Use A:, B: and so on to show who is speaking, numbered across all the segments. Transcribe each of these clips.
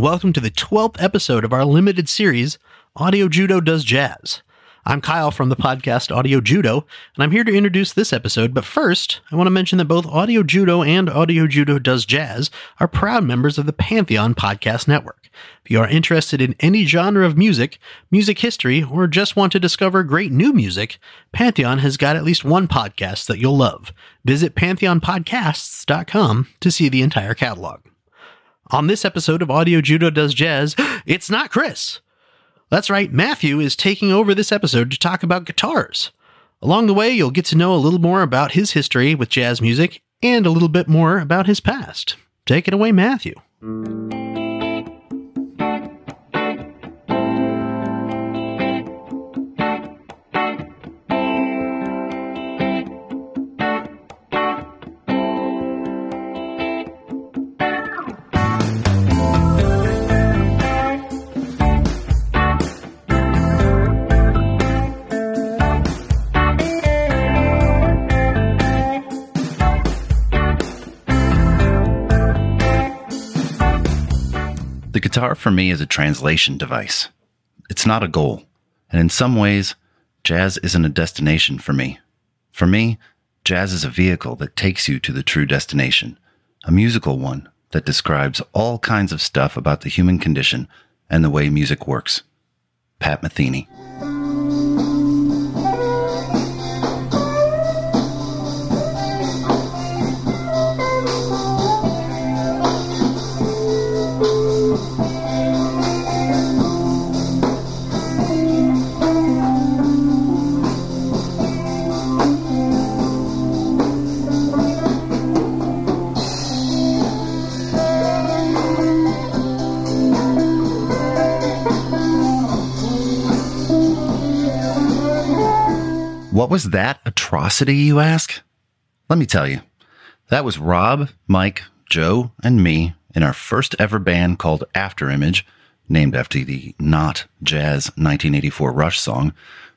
A: and welcome to the 12th episode of our limited series, Audio Judo Does Jazz. I'm Kyle from the podcast Audio Judo, and I'm here to introduce this episode. But first, I want to mention that both Audio Judo and Audio Judo Does Jazz are proud members of the Pantheon Podcast Network. If you are interested in any genre of music, music history, or just want to discover great new music, Pantheon has got at least one podcast that you'll love. Visit pantheonpodcasts.com to see the entire catalog. On this episode of Audio Judo Does Jazz, it's not Chris. That's right, Matthew is taking over this episode to talk about guitars. Along the way, you'll get to know a little more about his history with jazz music and a little bit more about his past. Take it away, Matthew.
B: Guitar for me is a translation device. It's not a goal. And in some ways, jazz isn't a destination for me. For me, jazz is a vehicle that takes you to the true destination, a musical one that describes all kinds of stuff about the human condition and the way music works. Pat Metheny. Was that atrocity, you ask? Let me tell you. That was Rob, Mike, Joe, and me in our first ever band called Afterimage, named after the not jazz 1984 Rush song,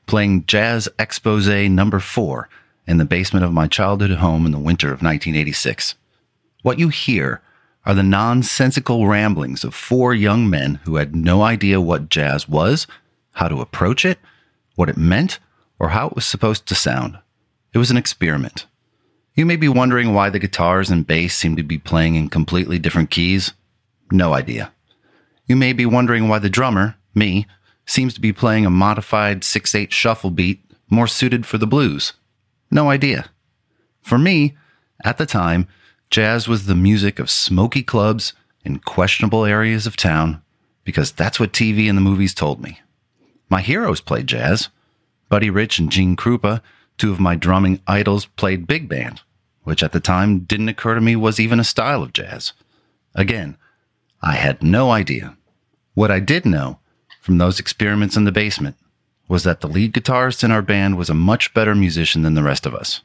B: playing Jazz Expose number four in the basement of my childhood home in the winter of 1986. What you hear are the nonsensical ramblings of four young men who had no idea what jazz was, how to approach it, what it meant, or how it was supposed to sound. It was an experiment. You may be wondering why the guitars and bass seem to be playing in completely different keys. No idea. You may be wondering why the drummer, me, seems to be playing a modified 6 8 shuffle beat more suited for the blues. No idea. For me, at the time, jazz was the music of smoky clubs in questionable areas of town because that's what TV and the movies told me. My heroes played jazz. Buddy Rich and Gene Krupa, two of my drumming idols, played big band, which at the time didn't occur to me was even a style of jazz. Again, I had no idea. What I did know from those experiments in the basement was that the lead guitarist in our band was a much better musician than the rest of us.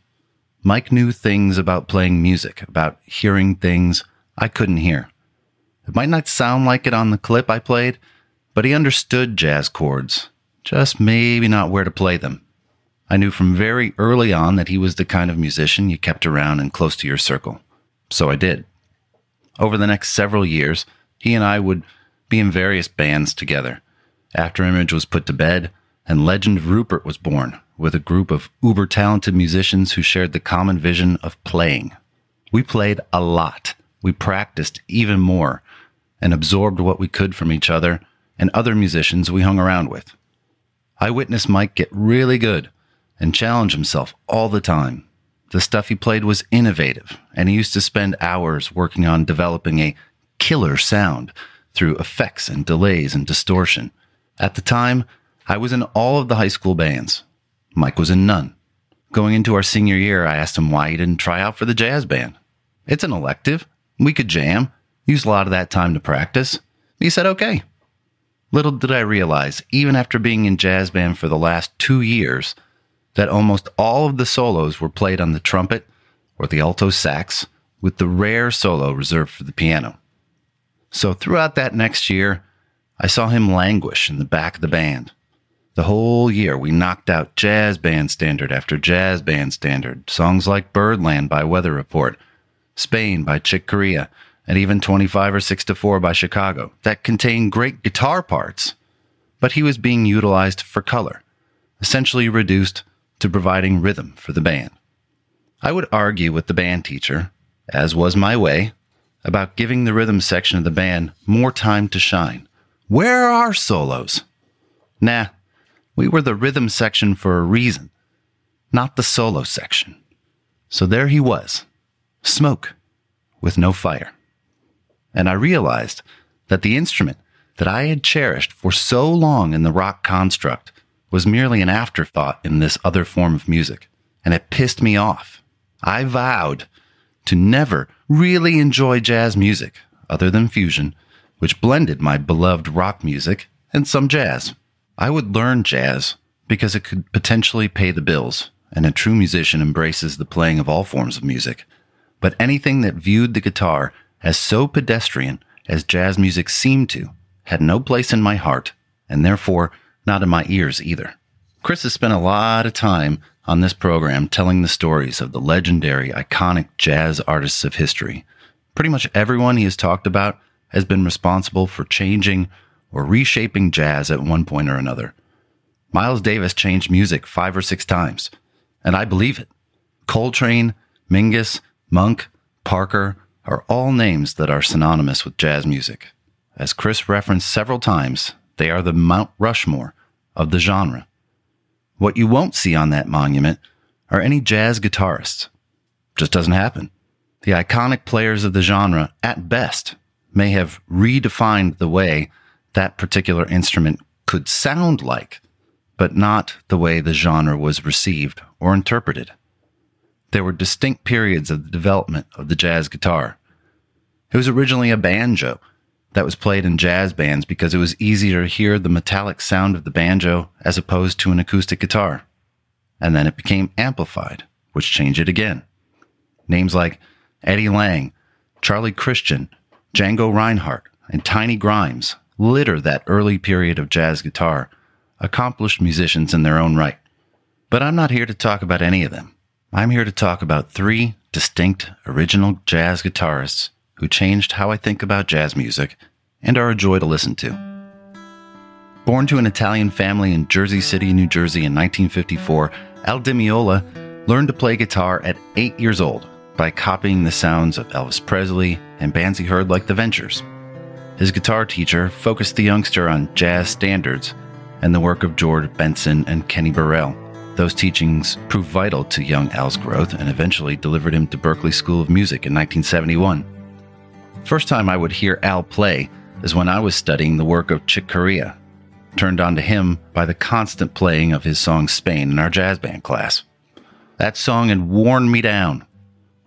B: Mike knew things about playing music, about hearing things I couldn't hear. It might not sound like it on the clip I played, but he understood jazz chords just maybe not where to play them. I knew from very early on that he was the kind of musician you kept around and close to your circle. So I did. Over the next several years, he and I would be in various bands together. Afterimage was put to bed, and Legend Rupert was born, with a group of uber talented musicians who shared the common vision of playing. We played a lot. We practiced even more and absorbed what we could from each other and other musicians we hung around with. I witnessed Mike get really good and challenge himself all the time. The stuff he played was innovative, and he used to spend hours working on developing a killer sound through effects and delays and distortion. At the time, I was in all of the high school bands. Mike was in none. Going into our senior year, I asked him why he didn't try out for the jazz band. It's an elective. We could jam, use a lot of that time to practice. He said, okay. Little did I realize, even after being in jazz band for the last two years, that almost all of the solos were played on the trumpet or the alto sax, with the rare solo reserved for the piano. So throughout that next year, I saw him languish in the back of the band. The whole year, we knocked out jazz band standard after jazz band standard, songs like Birdland by Weather Report, Spain by Chick Corea, and even 25 or 6 to 4 by Chicago that contained great guitar parts, but he was being utilized for color, essentially reduced to providing rhythm for the band. I would argue with the band teacher, as was my way, about giving the rhythm section of the band more time to shine. Where are solos? Nah, we were the rhythm section for a reason, not the solo section. So there he was, smoke with no fire. And I realized that the instrument that I had cherished for so long in the rock construct was merely an afterthought in this other form of music, and it pissed me off. I vowed to never really enjoy jazz music other than fusion, which blended my beloved rock music and some jazz. I would learn jazz because it could potentially pay the bills, and a true musician embraces the playing of all forms of music. But anything that viewed the guitar as so pedestrian as jazz music seemed to had no place in my heart, and therefore not in my ears either. Chris has spent a lot of time on this program telling the stories of the legendary, iconic jazz artists of history. Pretty much everyone he has talked about has been responsible for changing or reshaping jazz at one point or another. Miles Davis changed music five or six times, and I believe it. Coltrane, Mingus, Monk, Parker are all names that are synonymous with jazz music. As Chris referenced several times, they are the Mount Rushmore of the genre. What you won't see on that monument are any jazz guitarists. Just doesn't happen. The iconic players of the genre, at best, may have redefined the way that particular instrument could sound like, but not the way the genre was received or interpreted. There were distinct periods of the development of the jazz guitar. It was originally a banjo that was played in jazz bands because it was easier to hear the metallic sound of the banjo as opposed to an acoustic guitar. And then it became amplified, which changed it again. Names like Eddie Lang, Charlie Christian, Django Reinhardt, and Tiny Grimes litter that early period of jazz guitar, accomplished musicians in their own right. But I'm not here to talk about any of them. I'm here to talk about three distinct original jazz guitarists who changed how I think about jazz music and are a joy to listen to. Born to an Italian family in Jersey City, New Jersey in 1954, Al Di Meola learned to play guitar at eight years old by copying the sounds of Elvis Presley and bands he heard like The Ventures. His guitar teacher focused the youngster on jazz standards and the work of George Benson and Kenny Burrell. Those teachings proved vital to young Al's growth and eventually delivered him to Berklee School of Music in 1971. First time I would hear Al play is when I was studying the work of Chick Corea, turned on to him by the constant playing of his song Spain in our jazz band class. That song had worn me down.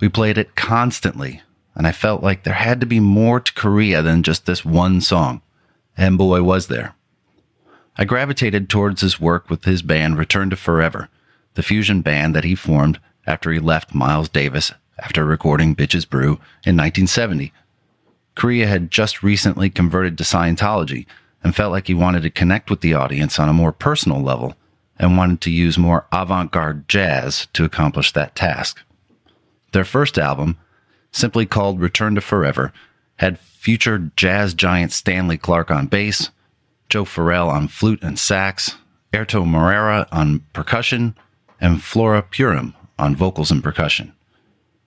B: We played it constantly, and I felt like there had to be more to Corea than just this one song. And boy, was there. I gravitated towards his work with his band Return to Forever, the fusion band that he formed after he left Miles Davis after recording Bitches Brew in 1970 Corea had just recently converted to Scientology and felt like he wanted to connect with the audience on a more personal level and wanted to use more avant garde jazz to accomplish that task. Their first album, simply called Return to Forever, had future jazz giant Stanley Clarke on bass, Joe Farrell on flute and sax, Airto Moreira on percussion, and Flora Purim on vocals and percussion.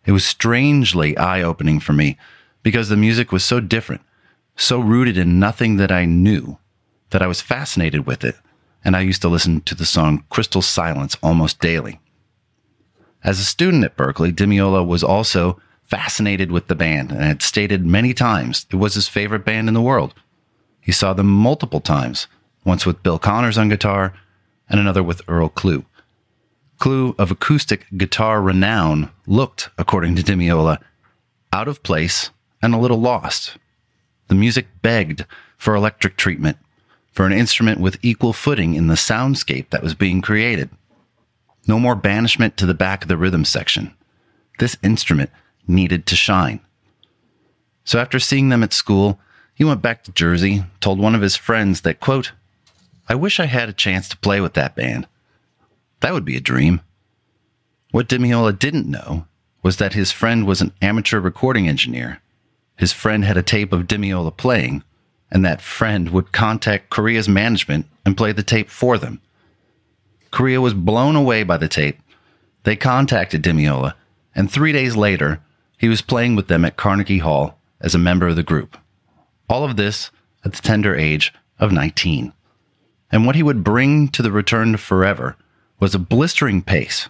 B: It was strangely eye opening for me because the music was so different, so rooted in nothing that I knew, that I was fascinated with it, and I used to listen to the song Crystal Silence almost daily. As a student at Berklee, Di Meola was also fascinated with the band and had stated many times it was his favorite band in the world. He saw them multiple times, once with Bill Connors on guitar and another with Earl Klugh. Klugh, of acoustic guitar renown, looked, according to Di Meola, out of place and a little lost. The music begged for electric treatment, for an instrument with equal footing in the soundscape that was being created. No more banishment to the back of the rhythm section. This instrument needed to shine. So after seeing them at school, he went back to Jersey, told one of his friends that, quote, I wish I had a chance to play with that band. That would be a dream. What Di Meola didn't know was that his friend was an amateur recording engineer his friend had a tape of Di Meola playing, and that friend would contact Corea's management and play the tape for them. Corea was blown away by the tape. They contacted Di Meola, and three days later, he was playing with them at Carnegie Hall as a member of the group. All of this at the tender age of 19. And what he would bring to the return to forever was a blistering pace,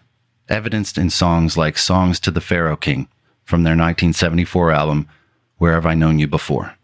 B: evidenced in songs like Songs to the Pharaoh King from their 1974 album, Where Have I Known You Before?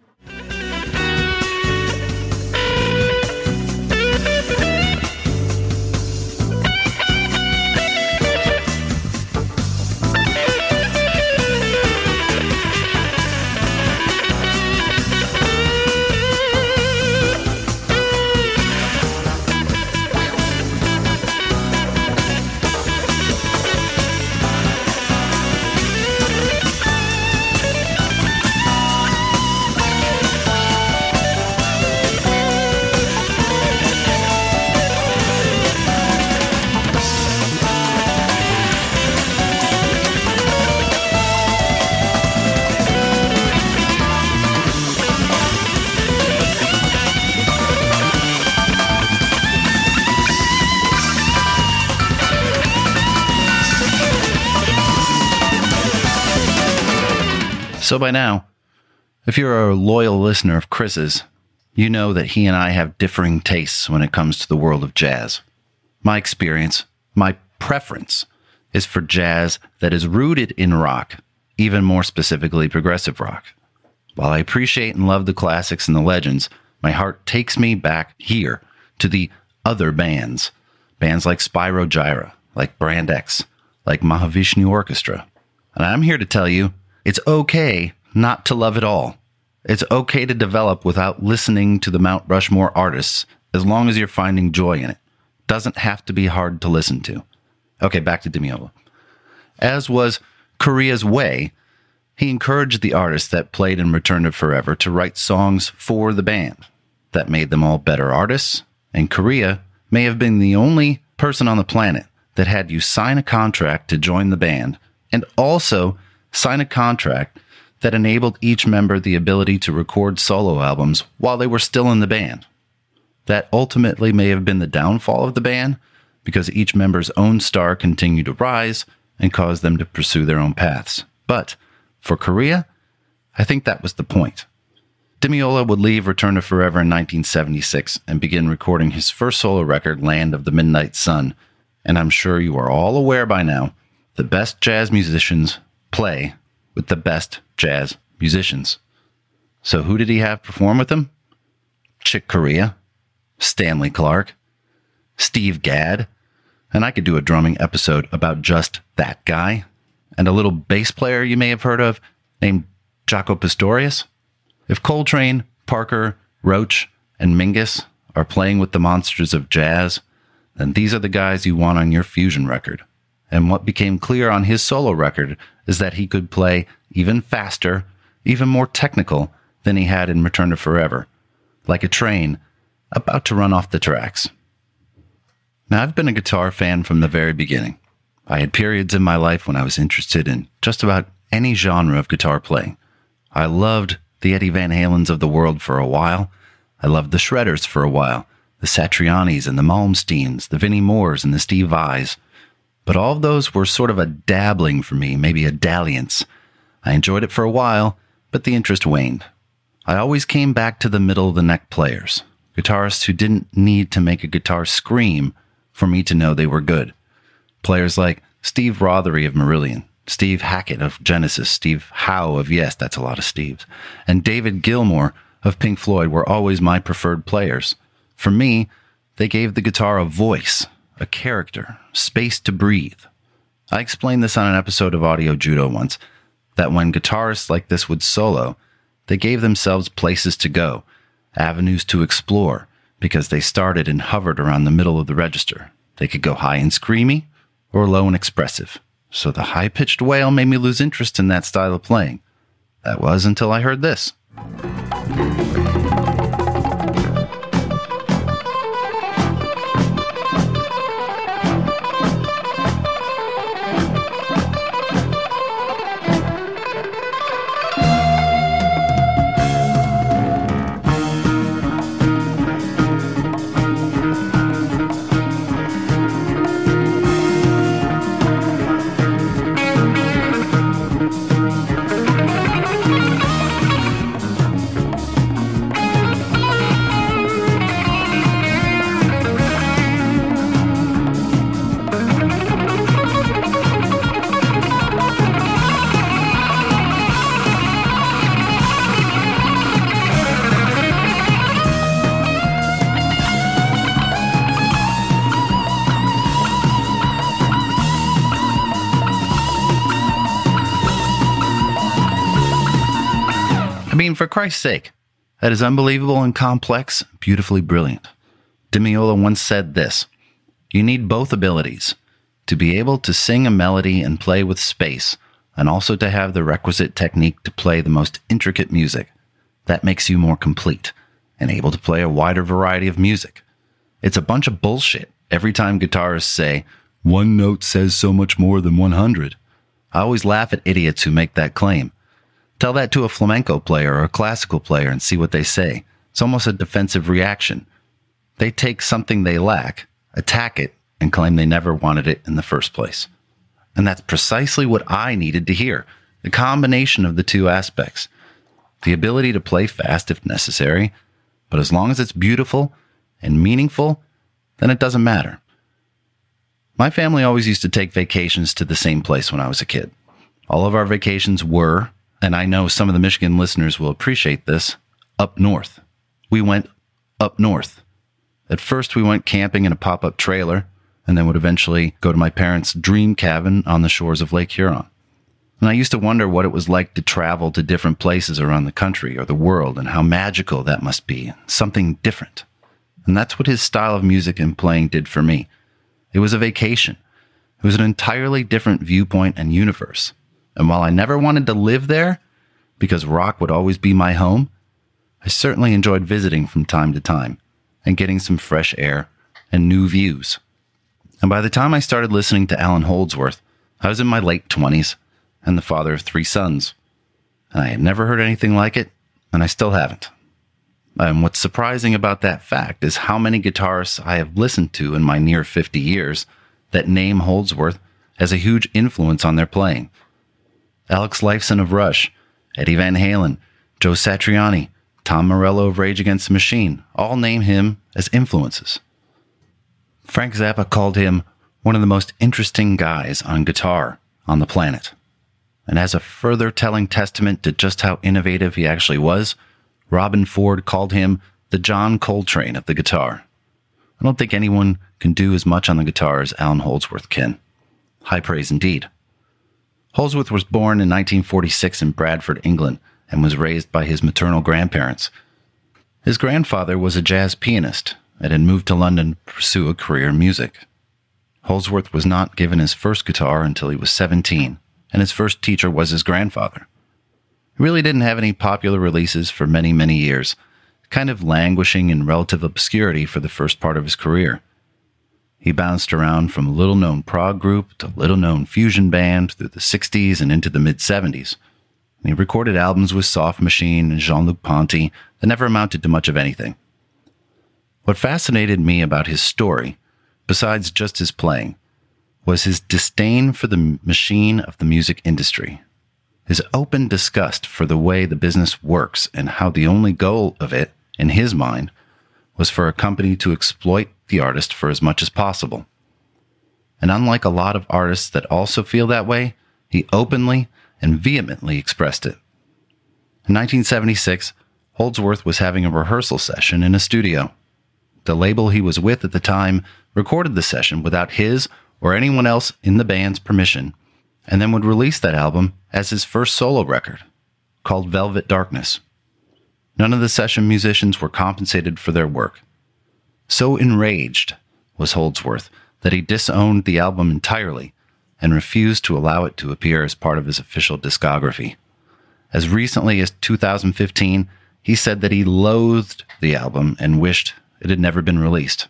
B: So by now, if you're a loyal listener of Chris's, you know that he and I have differing tastes when it comes to the world of jazz. My experience, my preference, is for jazz that is rooted in rock, even more specifically progressive rock. While I appreciate and love the classics and the legends, my heart takes me back here to the other bands. Bands like Spyro Gyra, like Brand X, like Mahavishnu Orchestra. And I'm here to tell you it's okay not to love it all. It's okay to develop without listening to the Mount Rushmore artists as long as you're finding joy in it. Doesn't have to be hard to listen to. Okay, back to Di Meola. As was Corea's way, he encouraged the artists that played in Return to Forever to write songs for the band. That made them all better artists, and Corea may have been the only person on the planet that had you sign a contract to join the band and also sign a contract that enabled each member the ability to record solo albums while they were still in the band. That ultimately may have been the downfall of the band because each member's own star continued to rise and caused them to pursue their own paths. But for Corea, I think that was the point. Di Meola would leave Return to Forever in 1976 and begin recording his first solo record, Land of the Midnight Sun. And I'm sure you are all aware by now the best jazz musicians play with the best jazz musicians. So who did he have perform with him? Chick Corea, Stanley Clarke, Steve Gadd, and I could do a drumming episode about just that guy, and a little bass player you may have heard of named Jaco Pastorius. If Coltrane, Parker, Roach, and Mingus are playing with the monsters of jazz, then these are the guys you want on your fusion record. And what became clear on his solo record is that he could play even faster, even more technical than he had in Return to Forever, like a train about to run off the tracks. Now, I've been a guitar fan from the very beginning. I had periods in my life when I was interested in just about any genre of guitar playing. I loved the Eddie Van Halens of the world for a while. I loved the Shredders for a while, the Satrianis and the Malmsteens, the Vinnie Moores and the Steve Vais. But all those were sort of a dabbling for me, maybe a dalliance. I enjoyed it for a while, but the interest waned. I always came back to the middle of the neck players, guitarists who didn't need to make a guitar scream for me to know they were good. Players like Steve Rothery of Marillion, Steve Hackett of Genesis, Steve Howe of Yes, that's a lot of Steves, and David Gilmour of Pink Floyd were always my preferred players. For me, they gave the guitar a voice a character, space to breathe. I explained this on an episode of Audio Judo once that when guitarists like this would solo, they gave themselves places to go, avenues to explore, because they started and hovered around the middle of the register. They could go high and screamy or low and expressive. So the high pitched wail made me lose interest in that style of playing. That was until I heard this. For Christ's sake, that is unbelievable and complex, beautifully brilliant. Di Meola once said this You need both abilities to be able to sing a melody and play with space, and also to have the requisite technique to play the most intricate music. That makes you more complete and able to play a wider variety of music. It's a bunch of bullshit every time guitarists say, one note says so much more than 100. I always laugh at idiots who make that claim. Tell that to a flamenco player or a classical player and see what they say. It's almost a defensive reaction. They take something they lack, attack it, and claim they never wanted it in the first place. And that's precisely what I needed to hear the combination of the two aspects the ability to play fast if necessary, but as long as it's beautiful and meaningful, then it doesn't matter. My family always used to take vacations to the same place when I was a kid. All of our vacations were, and I know some of the Michigan listeners will appreciate this, up north. We went up north. At first, we went camping in a pop up trailer and then would eventually go to my parents' dream cabin on the shores of Lake Huron. And I used to wonder what it was like to travel to different places around the country or the world and how magical that must be, something different. And that's what his style of music and playing did for me. It was a vacation. It was an entirely different viewpoint and universe. And while I never wanted to live there, because rock would always be my home, I certainly enjoyed visiting from time to time and getting some fresh air and new views. And by the time I started listening to Allan Holdsworth, I was in my late 20s and the father of three sons. And I had never heard anything like it, and I still haven't. And what's surprising about that fact is how many guitarists I have listened to in my near 50 years that name Holdsworth as a huge influence on their playing. Alex Lifeson of Rush, Eddie Van Halen, Joe Satriani, Tom Morello of Rage Against the Machine all name him as influences. Frank Zappa called him one of the most interesting guys on guitar on the planet. And as a further telling testament to just how innovative he actually was, Robben Ford called him the John Coltrane of the guitar. I don't think anyone can do as much on the guitar as Allan Holdsworth can. High praise indeed. Holdsworth was born in 1946 in Bradford, England, and was raised by his maternal grandparents. His grandfather was a jazz pianist and had moved to London to pursue a career in music. Holdsworth was not given his first guitar until he was 17, and his first teacher was his grandfather. He really didn't have any popular releases for many, many years, kind of languishing in relative obscurity for the first part of his career. He bounced around from little known prog group to little known fusion band through the 60s and into the mid 70s. He recorded albums with Soft Machine and Jean Luc Ponty that never amounted to much of anything. What fascinated me about his story, besides just his playing, was his disdain for the machine of the music industry his open disgust for the way the business works and how the only goal of it, in his mind, was for a company to exploit the artist for as much as possible. And unlike a lot of artists that also feel that way, he openly and vehemently expressed it. In 1976, Holdsworth was having a rehearsal session in a studio. The label he was with at the time recorded the session without his or anyone else in the band's permission and then would release that album as his first solo record, called Velvet Darkness. None of the session musicians were compensated for their work. So enraged was Holdsworth that he disowned the album entirely and refused to allow it to appear as part of his official discography. As recently as 2015, he said that he loathed the album and wished it had never been released.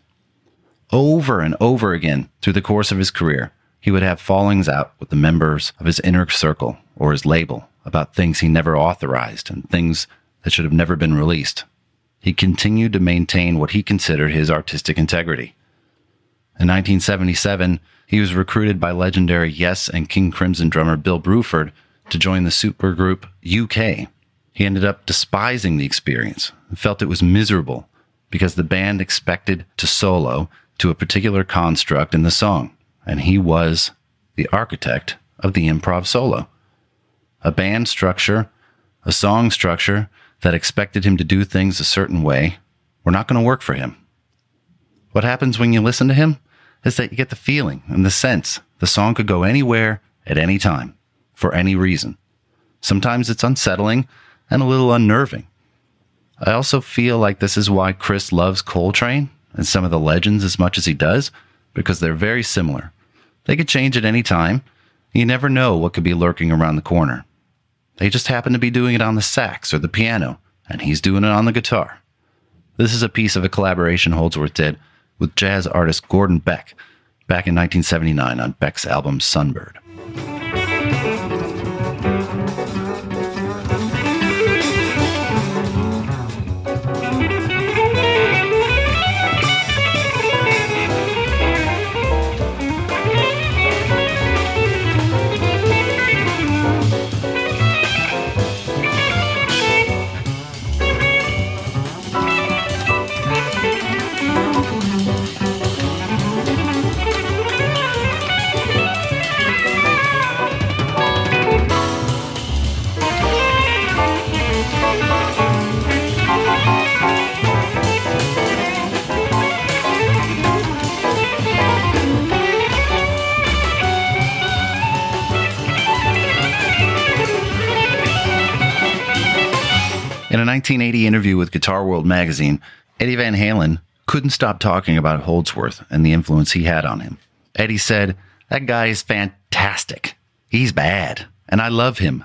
B: Over and over again through the course of his career, he would have fallings out with the members of his inner circle or his label about things he never authorized and things that should have never been released. He continued to maintain what he considered his artistic integrity. In 1977, he was recruited by legendary Yes and King Crimson drummer Bill Bruford to join the supergroup UK. He ended up despising the experience and felt it was miserable because the band expected to solo to a particular construct in the song and he was the architect of the improv solo. A band structure, a song structure that expected him to do things a certain way were not going to work for him. What happens when you listen to him is that you get the feeling and the sense the song could go anywhere at any time for any reason. Sometimes it's unsettling and a little unnerving. I also feel like this is why Chris loves Coltrane and some of the legends as much as he does, because they're very similar. They could change at any time. You never know what could be lurking around the corner. They just happen to be doing it on the sax or the piano, and he's doing it on the guitar. This is a piece of a collaboration Holdsworth did with jazz artist Gordon Beck back in 1979 on Beck's album Sunbird. Interview with Guitar World magazine, Eddie Van Halen couldn't stop talking about Holdsworth and the influence he had on him. Eddie said, That guy is fantastic. He's bad, and I love him.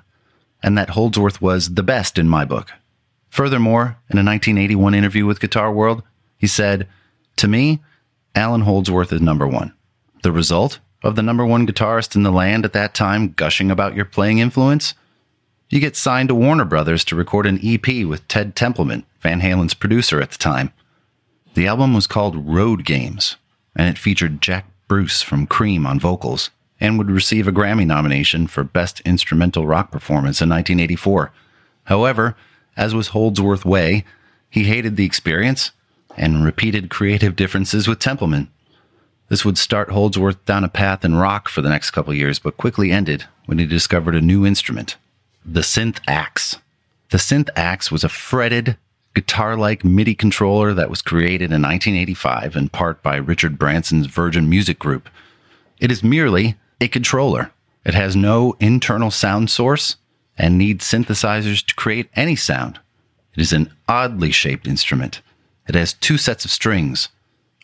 B: And that Holdsworth was the best in my book. Furthermore, in a 1981 interview with Guitar World, he said, To me, Allan Holdsworth is number one. The result of the number one guitarist in the land at that time gushing about your playing influence? You get signed to Warner Brothers to record an EP with Ted Templeman, Van Halen's producer at the time. The album was called Road Games, and it featured Jack Bruce from Cream on vocals, and would receive a Grammy nomination for Best Instrumental Rock Performance in 1984. However, as was Holdsworth Way, he hated the experience and repeated creative differences with Templeman. This would start Holdsworth down a path in rock for the next couple years, but quickly ended when he discovered a new instrument the SynthAxe. The SynthAxe was a fretted, guitar like MIDI controller that was created in 1985 in part by Richard Branson's Virgin Music Group. It is merely a controller. It has no internal sound source and needs synthesizers to create any sound. It is an oddly shaped instrument. It has two sets of strings.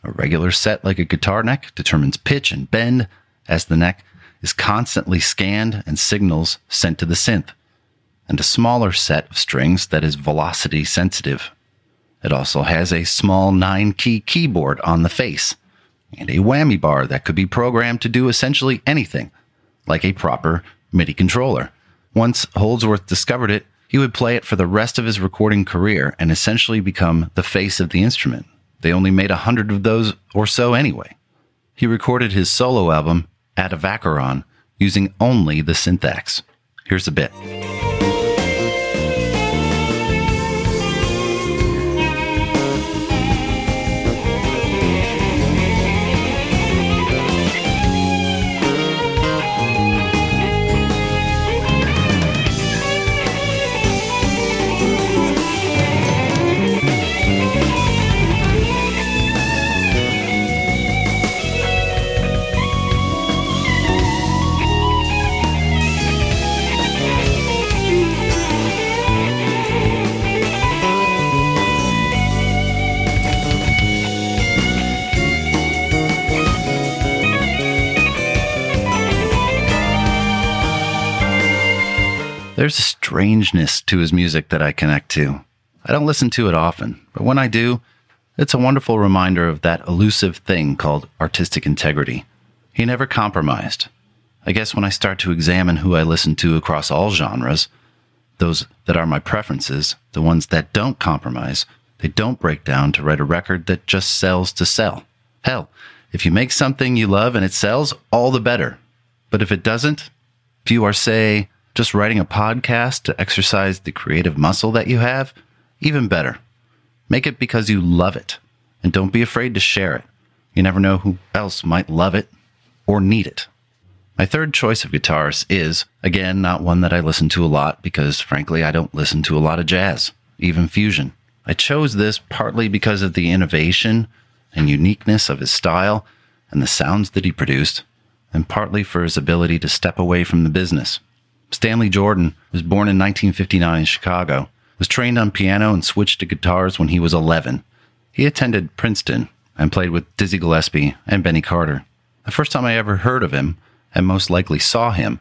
B: A regular set, like a guitar neck, determines pitch and bend, as the neck is constantly scanned and signals sent to the synth and a smaller set of strings that is velocity sensitive. It also has a small 9 key keyboard on the face and a whammy bar that could be programmed to do essentially anything, like a proper MIDI controller. Once Holdsworth discovered it, he would play it for the rest of his recording career and essentially become the face of the instrument. They only made a hundred of those or so anyway. He recorded his solo album, at Atavachron, using only the SynthAxe. Here's a bit. There's a strangeness to his music that I connect to. I don't listen to it often, but when I do, it's a wonderful reminder of that elusive thing called artistic integrity. He never compromised. I guess when I start to examine who I listen to across all genres, those that are my preferences, the ones that don't compromise, they don't break down to write a record that just sells to sell. Hell, if you make something you love and it sells, all the better. But if it doesn't, if you are, say, just writing a podcast to exercise the creative muscle that you have, even better. Make it because you love it and don't be afraid to share it. You never know who else might love it or need it. My third choice of guitars is, again, not one that I listen to a lot because, frankly, I don't listen to a lot of jazz, even fusion. I chose this partly because of the innovation and uniqueness of his style and the sounds that he produced, and partly for his ability to step away from the business Stanley Jordan was born in 1959 in Chicago was trained on piano and switched to guitars when he was 11. He attended Princeton and played with Dizzy Gillespie and Benny Carter. The first time I ever heard of him, and most likely saw him,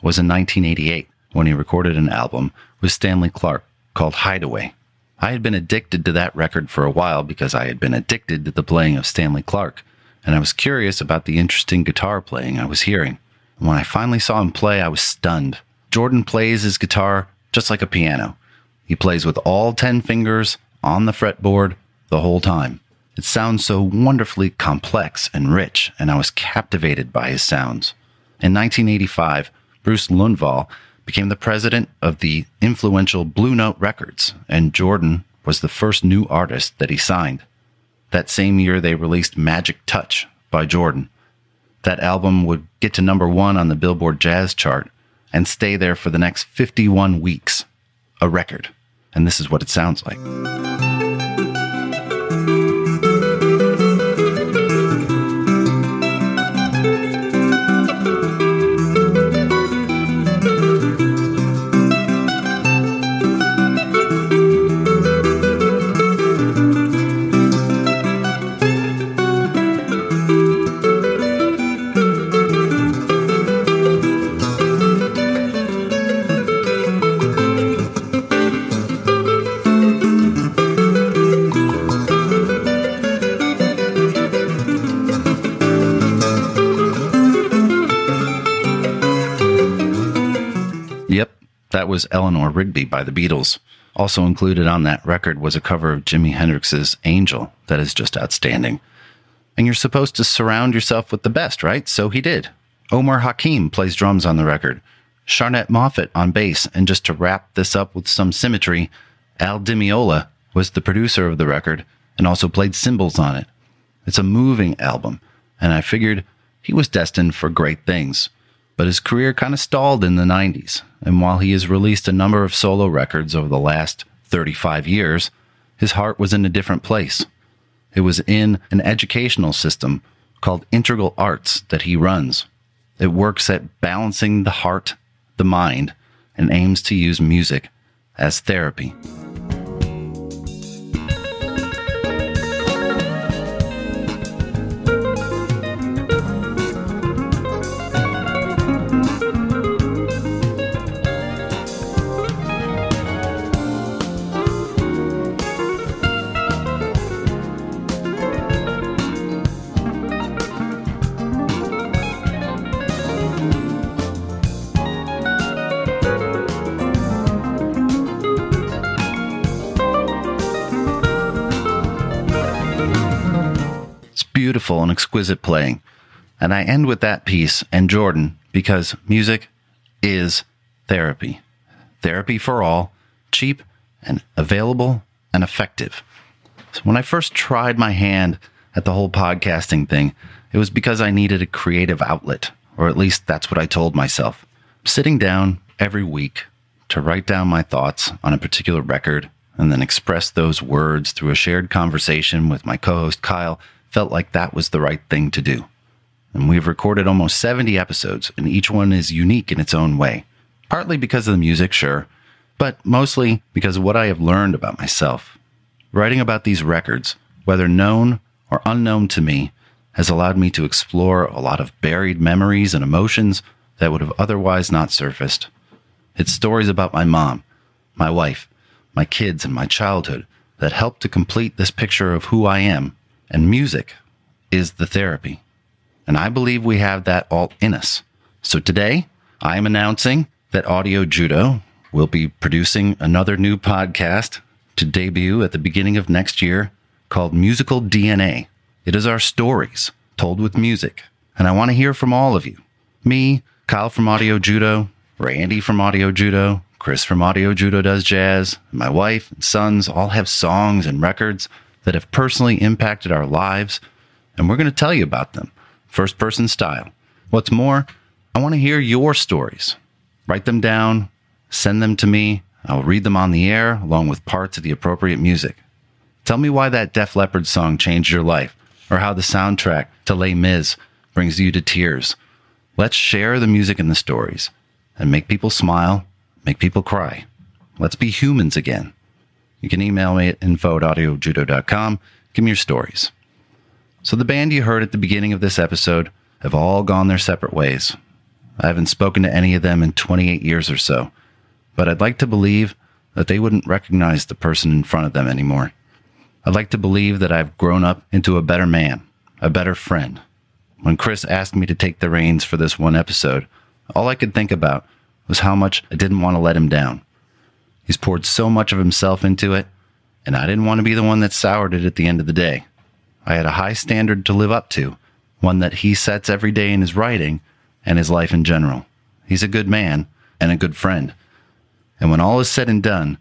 B: was in 1988 when he recorded an album with Stanley Clarke called Hideaway. I had been addicted to that record for a while because I had been addicted to the playing of Stanley Clarke, and I was curious about the interesting guitar playing I was hearing. And when I finally saw him play, I was stunned. Jordan plays his guitar just like a piano. He plays with all 10 fingers on the fretboard the whole time. It sounds so wonderfully complex and rich, and I was captivated by his sounds. In 1985, Bruce Lundvall became the president of the influential Blue Note Records, and Jordan was the first new artist that he signed. That same year, they released Magic Touch by Jordan. That album would get to number one on the Billboard Jazz chart and stay there for the next 51 weeks. A record. And this is what it sounds like. That was Eleanor Rigby by the Beatles. Also included on that record was a cover of Jimi Hendrix's Angel that is just outstanding. And you're supposed to surround yourself with the best, right? So he did. Omar Hakim plays drums on the record, Charnett Moffett on bass, and just to wrap this up with some symmetry, Al Di Meola was the producer of the record and also played cymbals on it. It's a moving album, and I figured he was destined for great things. But his career kind of stalled in the 90s, and while he has released a number of solo records over the last 35 years, his heart was in a different place. It was in an educational system called Integral Arts that he runs. It works at balancing the heart, the mind, and aims to use music as therapy. Beautiful and exquisite playing. And I end with that piece and Jordan because music is therapy. Therapy for all, cheap and available and effective. So when I first tried my hand at the whole podcasting thing, it was because I needed a creative outlet, or at least that's what I told myself. Sitting down every week to write down my thoughts on a particular record and then express those words through a shared conversation with my co host Kyle felt like that was the right thing to do. And we've recorded almost 70 episodes, and each one is unique in its own way. Partly because of the music, sure, but mostly because of what I have learned about myself. Writing about these records, whether known or unknown to me, has allowed me to explore a lot of buried memories and emotions that would have otherwise not surfaced. It's stories about my mom, my wife, my kids, and my childhood that help to complete this picture of who I am, and music is the therapy. And I believe we have that all in us. So today, I am announcing that Audio Judo will be producing another new podcast to debut at the beginning of next year called Musical DNA. It is our stories told with music. And I want to hear from all of you. Me, Kyle from Audio Judo, Randy from Audio Judo, Chris from Audio Judo Does Jazz, my wife and sons all have songs and records that have personally impacted our lives, and we're going to tell you about them, first person style. What's more, I want to hear your stories. Write them down, send them to me. I'll read them on the air along with parts of the appropriate music. Tell me why that Def Leppard song changed your life, or how the soundtrack to Les Mis brings you to tears. Let's share the music and the stories and make people smile, make people cry. Let's be humans again. You can email me at info at. Give me your stories. So, the band you heard at the beginning of this episode have all gone their separate ways. I haven't spoken to any of them in 28 years or so, but I'd like to believe that they wouldn't recognize the person in front of them anymore. I'd like to believe that I've grown up into a better man, a better friend. When Chris asked me to take the reins for this one episode, all I could think about was how much I didn't want to let him down. He's poured so much of himself into it, and I didn't want to be the one that soured it at the end of the day. I had a high standard to live up to, one that he sets every day in his writing and his life in general. He's a good man and a good friend. And when all is said and done,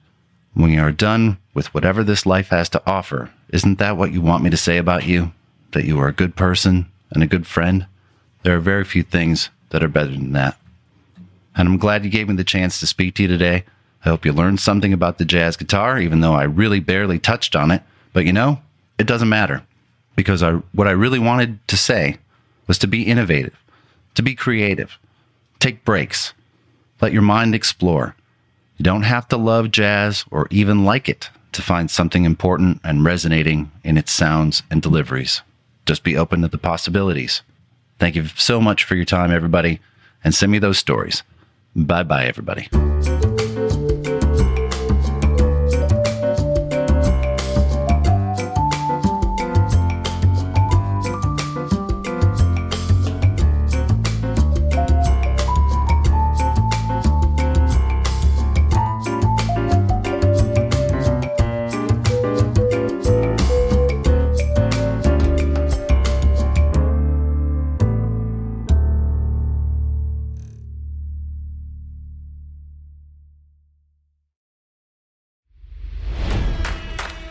B: when you are done with whatever this life has to offer, isn't that what you want me to say about you? That you are a good person and a good friend? There are very few things that are better than that. And I'm glad you gave me the chance to speak to you today. I hope you learned something about the jazz guitar, even though I really barely touched on it. But you know, it doesn't matter because I, what I really wanted to say was to be innovative, to be creative, take breaks, let your mind explore. You don't have to love jazz or even like it to find something important and resonating in its sounds and deliveries. Just be open to the possibilities. Thank you so much for your time, everybody, and send me those stories. Bye bye, everybody.